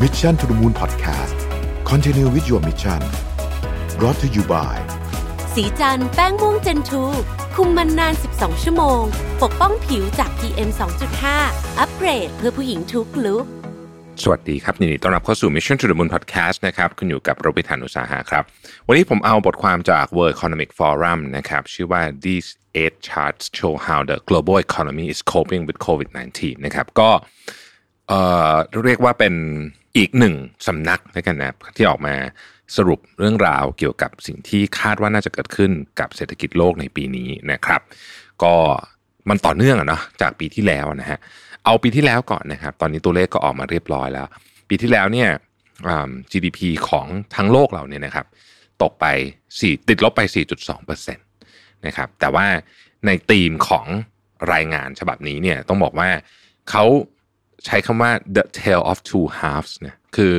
Mission to the Moon Podcast Continue with your mission brought to you by สีจันแป้งม่วงเจนทูคุมมันนาน 12 ชั่วโมง ปกป้องผิวจาก PM 2.5 อัปเกรดเพื่อผู้หญิงทุกลุกสวัสดีครับยินดีต้อนรับเข้าสู่ Mission to the Moon Podcast นะครับคุณอยู่กับโรบิทันอุตสาหะครับ วันนี้ผมเอาบทความจาก World Economic Forum นะครับชื่อว่า these eight charts show how the global economy is coping with COVID-19 นะครับก็เอ่อเรียกว่าเป็น อีกหนึ่งสำนักด้วยกันนะครับที่ออกมาสรุปเรื่องราวเกี่ยวกับสิ่งที่คาดว่าน่าจะเกิดขึ้นกับเศรษฐกิจโลกในปีนี้นะครับ ก็มันต่อเนื่องอะเนาะจากปีที่แล้วนะฮะเอาปีที่แล้วก่อนนะครับ ตอนนี้ตัวเลขก็ออกมาเรียบร้อยแล้ว ปีที่แล้วเนี่ย GDP ของทั้งโลกเราเนี่ยนะครับ ตกไป 4 ติดลบไป 4.2%นะครับแต่ว่าในธีมของรายงานฉบับนี้เนี่ยต้องบอกว่าเขา ใช้คำว่า the tale of two halves เนี่ยคือ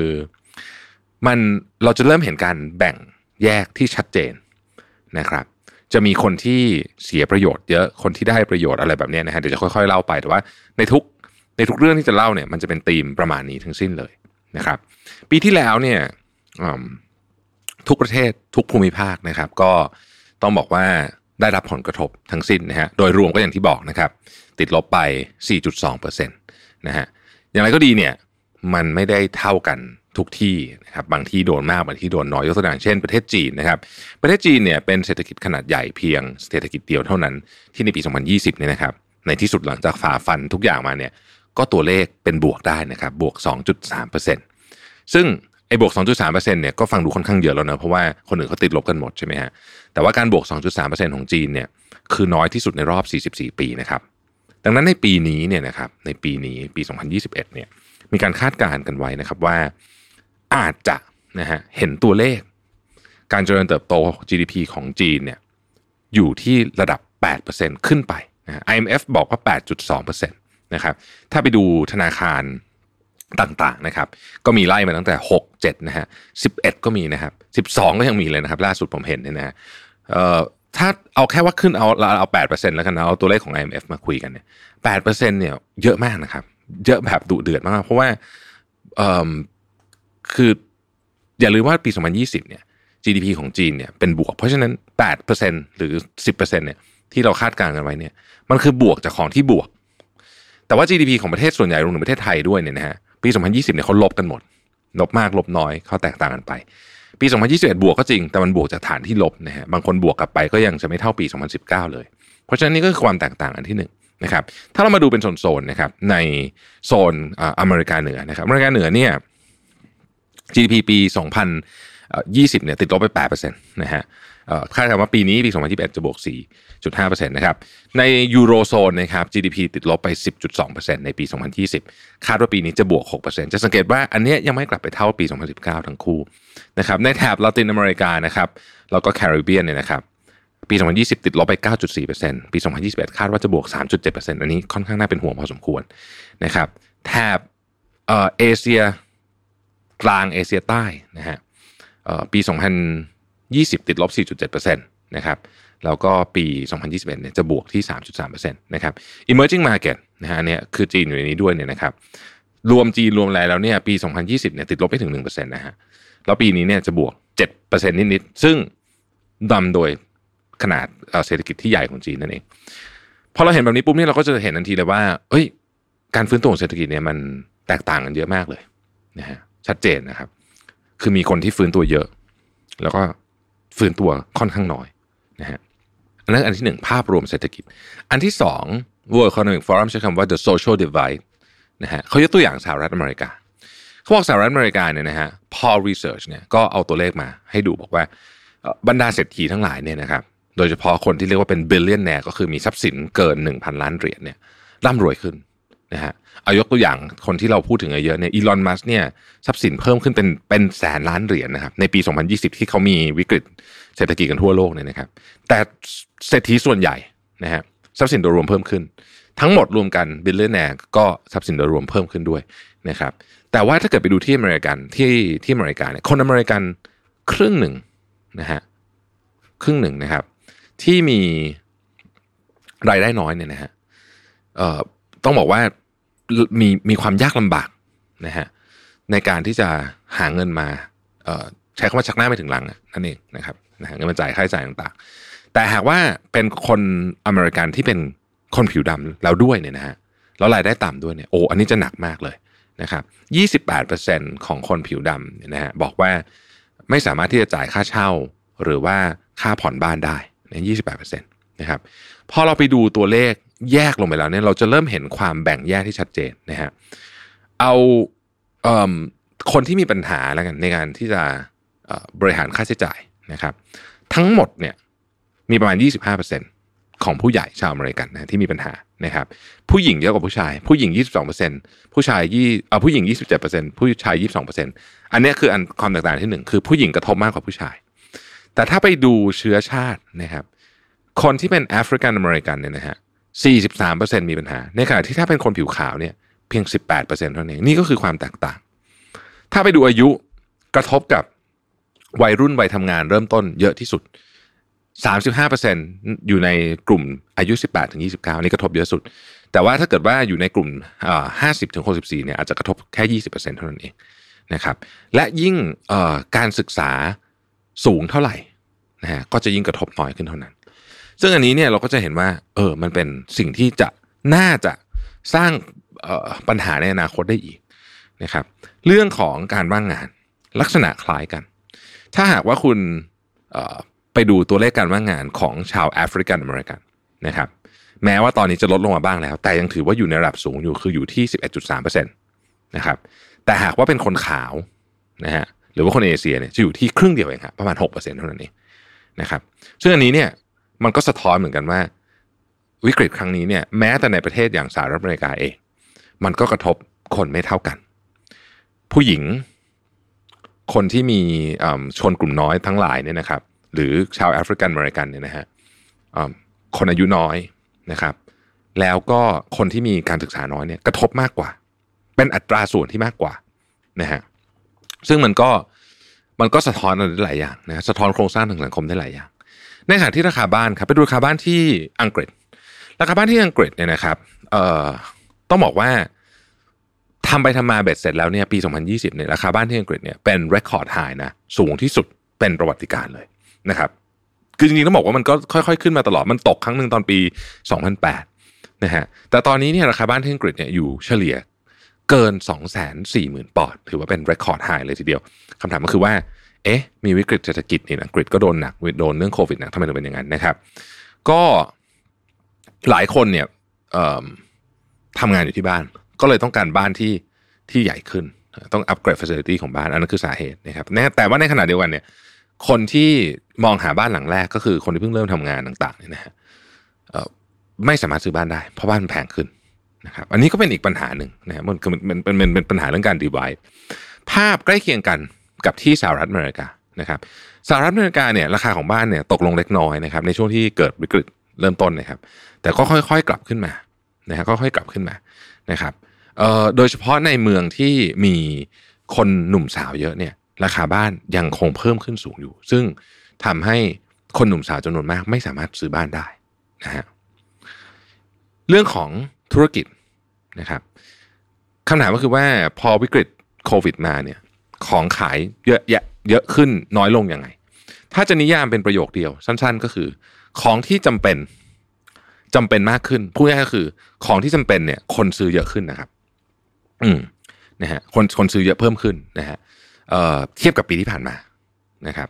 มันเราจะเริ่มเห็นการแบ่งแยกที่ชัดเจนนะครับ จะมีคนที่เสียประโยชน์เยอะคนที่ได้ประโยชน์อะไรแบบนี้นะฮะเดี๋ยวจะค่อยๆเล่าไปแต่ว่าในทุกในทุกเรื่องที่จะเล่าเนี่ยมันจะเป็นธีมประมาณนี้ทั้งสิ้นเลยนะครับ ปีที่แล้วเนี่ยทุกประเทศทุกภูมิภาคนะครับ ก็ต้องบอกว่าได้รับผลกระทบทั้งสิ้นนะฮะโดยรวมก็อย่างที่บอกนะครับ ติดลบไป 4.2%นะฮะอย่างไรก็ดีเนี่ยมันไม่ได้เท่ากันทุกที่นะครับบางที่โดนมากบางที่โดนน้อยยกตัวอย่างเช่นประเทศจีนนะครับ ประเทศจีนเนี่ยเป็นเศรษฐกิจขนาดใหญ่เพียงเศรษฐกิจเดียวเท่านั้นที่ในปี 2020เนี่ยนะครับ ในที่สุดหลังจากฝ่าฟันทุกอย่างมาเนี่ยก็ตัวเลขเป็นบวกได้นะครับบวก 2.3%ซึ่งไอ้บวก 2.3%เนี่ยก็ฟังดูค่อนข้างเยอะแล้วนะเพราะว่าคนอื่นเขาติดลบกันหมดใช่ไหมฮะแต่ว่าการบวก 2.3%ของจีนเนี่ยคือน้อยที่สุดในรอบ 44 ปีนะครับ ดังนั้นในปีนี้เนี่ยนะครับในปีนี้ปี 2021เนี่ยมีการคาดการณ์กันไว้นะครับว่าอาจจะนะฮะเห็นตัวเลข การเจริญเติบโต GDP ของจีนเนี่ยอยู่ที่ระดับ 8%ขึ้นไปนะ IMF บอกว่า 8.2%นะครับถ้าไปดูธนาคารต่างๆนะครับ ก็มีไล่มาตั้งแต่ 6 7นะฮะ11 ก็มีนะครับ 12 ก็ยังมีเลยนะครับ ล่าสุดผมเห็นเนี่ยนะฮะเอ่อ ถ้าเอาแค่ว่าขึ้นเอาเอาแปดเปอร์เซ็นต์แล้วกันนะเอาตัวเลขของ IMF มาคุยกันเนี่ยแปดเปอร์เซ็นต์เนี่ยเยอะมากนะครับ เยอะแบบดุเดือดมาก เพราะว่าเอ่อคืออย่าลืมว่าปี 2020 เนี่ย GDP ของจีนเนี่ยเป็นบวก เพราะฉะนั้น 8%หรือ 10%เนี่ยที่เราคาดการณ์กันไว้เนี่ยมันคือบวกจากของที่บวก แต่ว่า GDP ของประเทศส่วนใหญ่รวมถึงประเทศไทยด้วยเนี่ยนะฮะปี 2020 เนี่ยเขาลบกันหมด ลบมากลบน้อยเขาแตกต่างกันไป ปี 2021 บวกก็จริง แต่มันบวกจากฐานที่ลบนะฮะบางคนบวกกลับไปก็ยังจะไม่เท่าปี 2019 เลย เพราะฉะนั้นนี่ก็คือความแตกต่างอันที่หนึ่งนะครับถ้าเรามาดูเป็นโซนๆนะครับในโซนอ่าอเมริกาเหนือนะครับอเมริกาเหนือเนี่ย GDP ปี 2020 เนี่ยติดลบไป8%นะฮะเอ่อ คาดการณ์ว่าปีนี้ปี 2021 จะบวก 4.5%นะครับ ในยูโรโซนนะครับ GDP ติดลบไป 10.2%ในปี 2020 คาดว่าปีนี้จะบวก 6%จะสังเกตว่าอันนี้ยังไม่กลับไปเท่าปี 2019 ทั้งคู่นะครับ ในแถบลาตินอเมริกานะครับ แล้วก็แคริบเบียนเนี่ยนะครับ ปี 2020 ติดลบไป 9.4%ปี 2021 คาดว่าจะบวก 3.7%อันนี้ค่อนข้างน่าเป็นห่วงพอสมควรนะครับ แถบเอเชียกลางเอเชียใต้นะฮะเอ่ 20 ติดลบ 4.7%นะครับแล้วก็ปี 2021เนี่ยจะบวกที่ 3.3%นะครับ emerging market นะฮะเนี่ยคือจีนอยู่ในนี้ด้วยเนี่ยนะครับรวมจีนรวมอะไรแล้วเนี่ยปี 2020เนี่ยติดลบไปถึง1%นะฮะแล้วปีนี้เนี่ยจะบวก 7%นิดๆซึ่งนำโดยขนาดเอ่อเศรษฐกิจที่ใหญ่ของจีนนั่นเองพอเราเห็นแบบนี้ปุ๊บเนี่ยเราก็จะเห็นทันทีเลยว่า เอ้ย การฟื้นตัวของเศรษฐกิจเนี่ยมันแตกต่างกันเยอะมากเลยนะฮะชัดเจนนะครับ คือมีคนที่ฟื้นตัวเยอะ แล้วก็ ฟื้นตัวค่อนข้างน้อยนะฮะอันนั้นอันที่หนึ่งภาพรวมเศรษฐกิจ อันที่สอง World Economic Forum ใช้คำว่า the social divide นะฮะเขายกตัวอย่างสหรัฐอเมริกาเขาบอกสหรัฐอเมริกาเนี่ยนะฮะ Paul Research เนี่ยก็เอาตัวเลขมาให้ดูบอกว่าบรรดาเศรษฐีทั้งหลายเนี่ยนะครับโดยเฉพาะคนที่เรียกว่าเป็น billionaire ก็คือมีทรัพย์สินเกิน 1,000 ล้านเหรียญเนี่ยร่ำรวยขึ้น นะฮะเอายกตัวอย่างคนที่เราพูดถึงเยอะเนี่ยอีลอนมัสก์เนี่ยทรัพย์สินเพิ่มขึ้นเป็นเป็นแสนล้านเหรียญนะครับในปี 2020 ที่เขามีวิกฤตเศรษฐกิจกันทั่วโลกเนี่ยนะครับ แต่เศรษฐีส่วนใหญ่นะฮะทรัพย์สินโดยรวมเพิ่มขึ้น ทั้งหมดรวมกัน billionaire ก็ทรัพย์สินโดยรวมเพิ่มขึ้นด้วยนะครับแต่ว่าถ้าเกิดไปดูที่อเมริกันที่ที่อเมริกาเนี่ยคนอเมริกันครึ่งหนึ่งนะฮะครึ่งหนึ่งนะครับ ที่มีรายได้น้อยเนี่ยนะฮะเอ่อต้องบอกว่า มีมีความยากลำบากนะฮะในการที่จะหาเงินมาใช้คำว่าชักหน้าไม่ถึงหลังนั่นเองนะครับหาเงินมาจ่ายค่าใช้จ่ายต่างๆ แต่หากว่าเป็นคนอเมริกันที่เป็นคนผิวดำแล้วด้วยเนี่ยนะฮะแล้วรายได้ต่ำด้วยเนี่ยโอ้อันนี้จะหนักมากเลยนะครับ28%ของคนผิวดำเนี่ยนะฮะบอกว่าไม่สามารถที่จะจ่ายค่าเช่า หรือว่าค่าผ่อนบ้านได้เนี่ย28%นะครับพอเราไปดูตัวเลข แยกลงไปแล้วเนี่ยเราจะเริ่มเห็นความแบ่งแยกที่ชัดเจนนะฮะเอาเอ่อคนที่มีปัญหาแล้วกันในการที่จะบริหารค่าใช้จ่ายนะครับ ทั้งหมดเนี่ยมีประมาณ 25%ของผู้ใหญ่ชาวอเมริกันนะที่มีปัญหานะครับ ผู้หญิงเยอะกว่าผู้ชาย ผู้หญิง 22%ผู้ชายยี่เออผู้หญิง 27%ผู้ชาย 22%อันเนี้คืออันความแตกต่างที่หนึ่งคือผู้หญิงกระทบมากกว่าผู้ชาย แต่ถ้าไปดูเชื้อชาตินะครับ คนที่เป็นแอฟริกันอเมริกันเนี่ยนะฮะ 43%มีปัญหา ในขณะที่ถ้าเป็นคนผิวขาวเนี่ยเพียง 18%เท่านั้นเองนี่ก็คือความแตกต่าง ถ้าไปดูอายุกระทบกับวัยรุ่นวัยทำงานเริ่มต้นเยอะที่สุด 35%อยู่ในกลุ่มอายุ 18ถึง29 นี่กระทบเยอะสุด แต่ว่าถ้าเกิดว่าอยู่ในกลุ่ม 50ถึง64เนี่ยอาจจะกระทบแค่ 20%เท่านั้นเองนะครับ และยิ่งการศึกษาสูงเท่าไหร่นะฮะก็จะยิ่งกระทบน้อยขึ้นเท่านั้น ซึ่งอันนี้เนี่ยเราก็จะเห็นว่า เออ มันเป็นสิ่งที่จะน่าจะสร้างออปัญหาในอนาคตได้อีกนะครับ เรื่องของการว่างงานลักษณะคล้ายกัน ถ้าหากว่าคุณออไปดูตัวเลขการว่างงานของชาวแอฟริกันอเมริกันนะครับ แม้ว่าตอนนี้จะลดลงมาบ้างแล้ว แต่ยังถือว่าอยู่ในระดับสูงอยู่คืออยู่ที่ 11.3%นะครับ แต่หากว่าเป็นคนขาวนะฮะหรือว่าคนเอเชียเนี่ยจะอยู่ที่ครึ่งเดียวเองครับประมาณ6%เท่านั้นเองนะครับ ซึ่งอันนี้เนี่ย มันก็สะท้อนเหมือนกันว่า วิกฤตครั้งนี้เนี่ยแม้แต่ในประเทศอย่างสหรัฐอเมริกาเองมันก็กระทบคนไม่เท่ากัน ผู้หญิง คนที่มีชนกลุ่มน้อยทั้งหลายเนี่ยนะครับ หรือชาวแอฟริกันอเมริกันเนี่ยนะฮะคนอายุน้อยนะครับ แล้วก็คนที่มีการศึกษาน้อยเนี่ยกระทบมากกว่า เป็นอัตราส่วนที่มากกว่านะฮะซึ่งมันก็มันก็สะท้อนอะไรหลายอย่างนะสะท้อนโครงสร้างทางสังคมได้หลายอย่าง ในขณะที่ราคาบ้านครับไปดูราคาบ้านที่อังกฤษ ราคาบ้านที่อังกฤษเนี่ยนะครับเอ่อต้องบอกว่าทำไปทำมาเบ็ดเสร็จแล้วเนี่ยปี 2020เนี่ยราคาบ้านที่อังกฤษเนี่ยเป็น record high นะสูงที่สุดเป็นประวัติการเลยนะครับคือจริงๆต้องบอกว่ามันก็ค่อยๆ ขึ้นมาตลอดมันตกครั้งหนึ่งตอนปี 2008นะฮะแต่ตอนนี้เนี่ยราคาบ้านที่อังกฤษเนี่ยอยู่เฉลี่ยเกิน 240,000 ปอนด์ถือว่าเป็น record high เลยทีเดียวคำถามก็คือว่า เอ๊ะ มีวิกฤตเศรษฐกิจนี่อังกฤษก็โดนหนักโดนเรื่องโควิดหนักทำไมถึงเป็นอย่างนั้นนะครับ ก็หลายคนเนี่ยทำงานอยู่ที่บ้าน ก็เลยต้องการบ้านที่ที่ใหญ่ขึ้น ต้องอัปเกรด facility ของบ้าน อันนั้นคือสาเหตุนะครับแต่ว่าในขณะเดียวกันเนี่ย คนที่มองหาบ้านหลังแรกก็คือคนที่เพิ่งเริ่มทำงานต่างๆเนี่ยนะฮะไม่สามารถซื้อบ้านได้ เพราะบ้านแพงขึ้นนะครับ อันนี้ก็เป็นอีกปัญหาหนึ่งนะครับมันคือมันเป็นเป็นเป็นปัญหาเรื่องการดีไวภาพใกล้เคียงกัน กับที่สหรัฐอเมริกานะครับสหรัฐอเมริกาเนี่ยราคาของบ้านเนี่ยตกลงเล็กน้อยนะครับในช่วงที่เกิดวิกฤตเริ่มต้นนะครับ แต่ก็ค่อยๆกลับขึ้นมานะฮะก็ค่อยๆกลับขึ้นมานะครับโดยเฉพาะในเมืองที่มีคนหนุ่มสาวเยอะเนี่ยราคาบ้านยังคงเพิ่มขึ้นสูงอยู่ ซึ่งทำให้คนหนุ่มสาวจำนวนมากไม่สามารถซื้อบ้านได้นะฮะเรื่องของธุรกิจนะครับคำถามก็คือว่าพอวิกฤตโควิดมาเนี่ย ของขายเยอะแยะเยอะขึ้นน้อยลงยังไง ถ้าจะนิยามเป็นประโยคเดียว สั้น ๆ ก็คือ ของที่จำเป็นจำเป็นมากขึ้นพูดง่ายๆก็คือ ของที่จำเป็นเนี่ย คนซื้อเยอะขึ้นนะครับ อืมนะฮะคนคนซื้อเยอะเพิ่มขึ้นนะฮะเอ่อเทียบกับปีที่ผ่านมานะครับ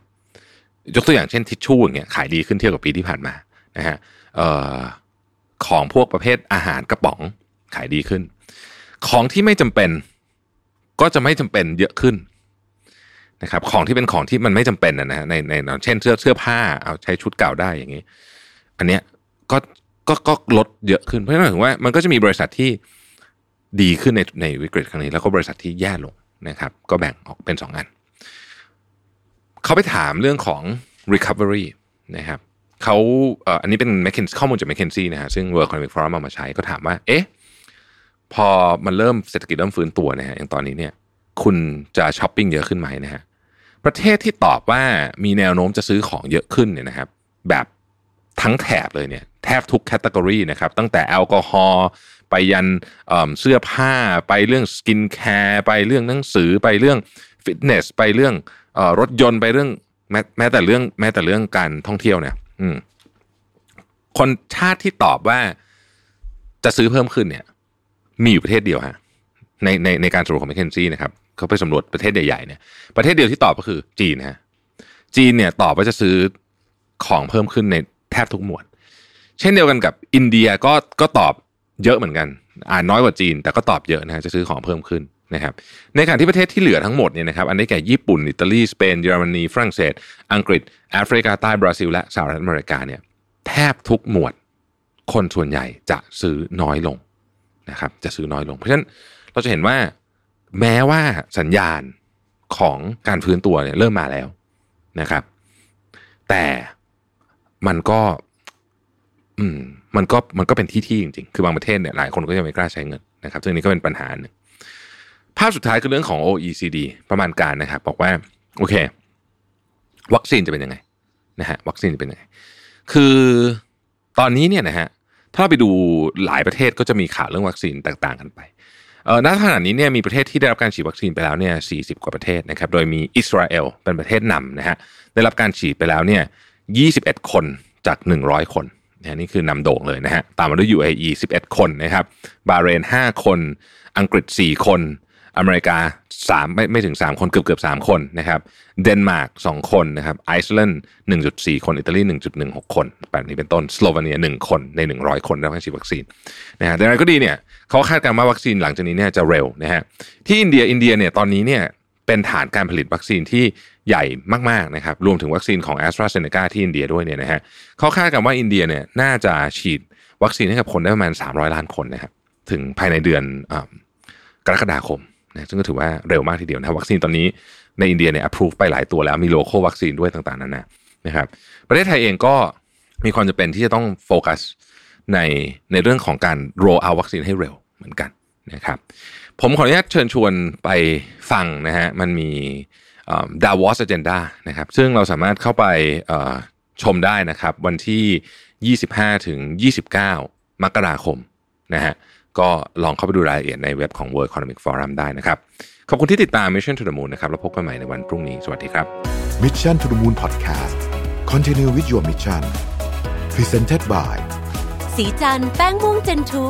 ยกตัวอย่างเช่นทิชชู่อย่างเงี้ยขายดีขึ้นเทียบกับปีที่ผ่านมานะฮะเอ่อของพวกประเภทอาหารกระป๋องขายดีขึ้น ของที่ไม่จำเป็นก็จะไม่จำเป็นเยอะขึ้น นะครับของที่เป็นของที่มันไม่จำเป็นนะฮะในในเช่นเสื้อเสื้อผ้าเอาใช้ชุดเก่าได้อย่างนี้ อันเนี้ยก็ก็ก็ลดเยอะขึ้นเพราะฉะนั้นถึงว่ามันก็จะมีบริษัทที่ดีขึ้นในในวิกฤตครั้งนี้ แล้วก็บริษัทที่แย่ลงนะครับ ก็แบ่งออกเป็นสองอัน เขาไปถามเรื่องของ recovery นะครับเขาอันนี้เป็น m c k i n ข้อมูลจาก McKinsey นะฮะซึ่ง World Economic Forum เอามาใช้ก็ถามว่า เอ๊ะ พอมันเริ่มเศรษฐกิจเริ่มฟื้นตัวนะฮะอย่างตอนนี้เนี่ย คุณจะช้อปปิ้งเยอะขึ้นไหมนะฮะ ประเทศที่ตอบว่ามีแนวโน้มจะซื้อของเยอะขึ้นเนี่ยนะครับ แบบทั้งแถบเลยเนี่ยแทบทุก category นะครับ ตั้งแต่แอลกอฮอล์ไปยันเสื้อผ้าไปเรื่อง skincareร์ไปเรื่องหนังสือไปเรื่องฟิตเนสไปเรื่องอรถยนต์ไปเรื่องแม้แม้แต่เรื่องแม้แต่เรื่องการท่องเที่ยวเนี่ยอืคนชาติที่ตอบว่าจะซื้อเพิ่มขึ้นเนี่ย มีอยู่ประเทศเดียวฮะในในในการสำรวจของ m c k เคนซี่นะครับ เขาไปสำรวจประเทศใหญ่ๆเนี่ยประเทศเดียวที่ตอบก็คือจีนฮะจีนเนี่ยตอบว่าจะซื้อของเพิ่มขึ้นในแทบทุกหมวด เช่นเดียวกันกับอินเดียก็ก็ตอบเยอะเหมือนกัน อ่านน้อยกว่าจีน แต่ก็ตอบเยอะนะฮะจะซื้อของเพิ่มขึ้นนะครับในขณะที่ประเทศที่เหลือทั้งหมดเนี่ยนะครับอันนี้แก่ญี่ปุ่น อิตาลี สเปน เยอรมนี ฝรั่งเศส อังกฤษ แอฟริกาใต้ บราซิล และสหรัฐอเมริกาเนี่ยแทบทุกหมวด คนส่วนใหญ่จะซื้อน้อยลงนะครับจะซื้อน้อยลง เพราะฉะนั้นเราจะเห็นว่า แม้ว่าสัญญาณของการฟื้นตัวเนี่ยเริ่มมาแล้วนะครับ แต่มันก็ อืม มันก็มันก็เป็นที่ที่จริงๆ คือบางประเทศเนี่ยหลายคนก็ยังไม่กล้าใช้เงินนะครับซึ่งนี้ก็เป็นปัญหาหนึ่งภาพสุดท้ายคือเรื่องของ OECD ประมาณการนะครับ บอกว่า โอเค วัคซีนจะเป็นยังไงนะฮะวัคซีนจะเป็นยังไง คือตอนนี้เนี่ยนะฮะถ้าเราไปดูหลายประเทศก็จะมีข่าวเรื่องวัคซีนต่าง ๆ กันไป ณขณะนี้เนี่ยมีประเทศที่ได้รับการฉีดวัคซีนไปแล้วเนี่ย40 กว่าประเทศนะครับ โดยมีอิสราเอลเป็นประเทศนำนะฮะ ได้รับการฉีดไปแล้วเนี่ย21 คนจาก 100 คนนะนี่คือนำโด่งเลยนะฮะ ตามมาด้วย UAE 11 คนนะครับ บาเรน 5 คน อังกฤษ 4 คน อเมริกา3ไม่ไม่ถึง 3 คนเกือบเกือบ3คนนะครับเดนมาร์ก2คนนะครับไอซ์แลนด์1.4 คนอิตาลี 1.16 คนแบบนี้เป็นต้นสโลวาเนีย 1 คนใน 100 คนได้รับการฉีดวัคซีนนะฮะแต่อะไรก็ดีเนี่ยเขาคาดการณ์ว่าวัคซีนหลังจากนี้เนี่ยจะเร็วนะฮะที่อินเดียอินเดียเนี่ยตอนนี้เนี่ยเป็นฐานการผลิตวัคซีนที่ใหญ่มากๆนะครับรวมถึงวัคซีนของ AstraZeneca ที่อินเดียด้วยเนี่ยนะฮะเขาคาดกันว่าอินเดียเนี่ยน่าจะฉีดวัคซีนให้กับคนได้ประมาณ 300 ล้านคนนะครับถึงภายในเดือนอกรกฎาคม นะซึ่งก็ถือว่าเร็วมากทีเดียวนะครับวัคซีนตอนนี้ในอินเดียเนี่ย approve ไปหลายตัวแล้วมี local วัคซีนด้วยต่างๆนั่นนะนะครับ ประเทศไทยเองก็มีความจำเป็นที่จะต้องโฟกัสในในเรื่องของการ roll out วัคซีนให้เร็วเหมือนกันนะครับ ผมขออนุญาตเชิญชวนไปฟังนะฮะมันมีดาวอส agenda นะครับซึ่งเราสามารถเข้าไปชมได้นะครับ วันที่ 25 ถึง 29 มกราคม นะฮะก็ลองเข้าไปดูรายละเอียดในเว็บของ World Economic Forum ได้นะครับ ขอบคุณที่ติดตาม Mission to the Moon นะครับ แล้วพบกันใหม่ในวันพรุ่งนี้ สวัสดีครับ Mission to the Moon Podcast Continue with your mission Presented by สีจันแป้งม่วงเจนทู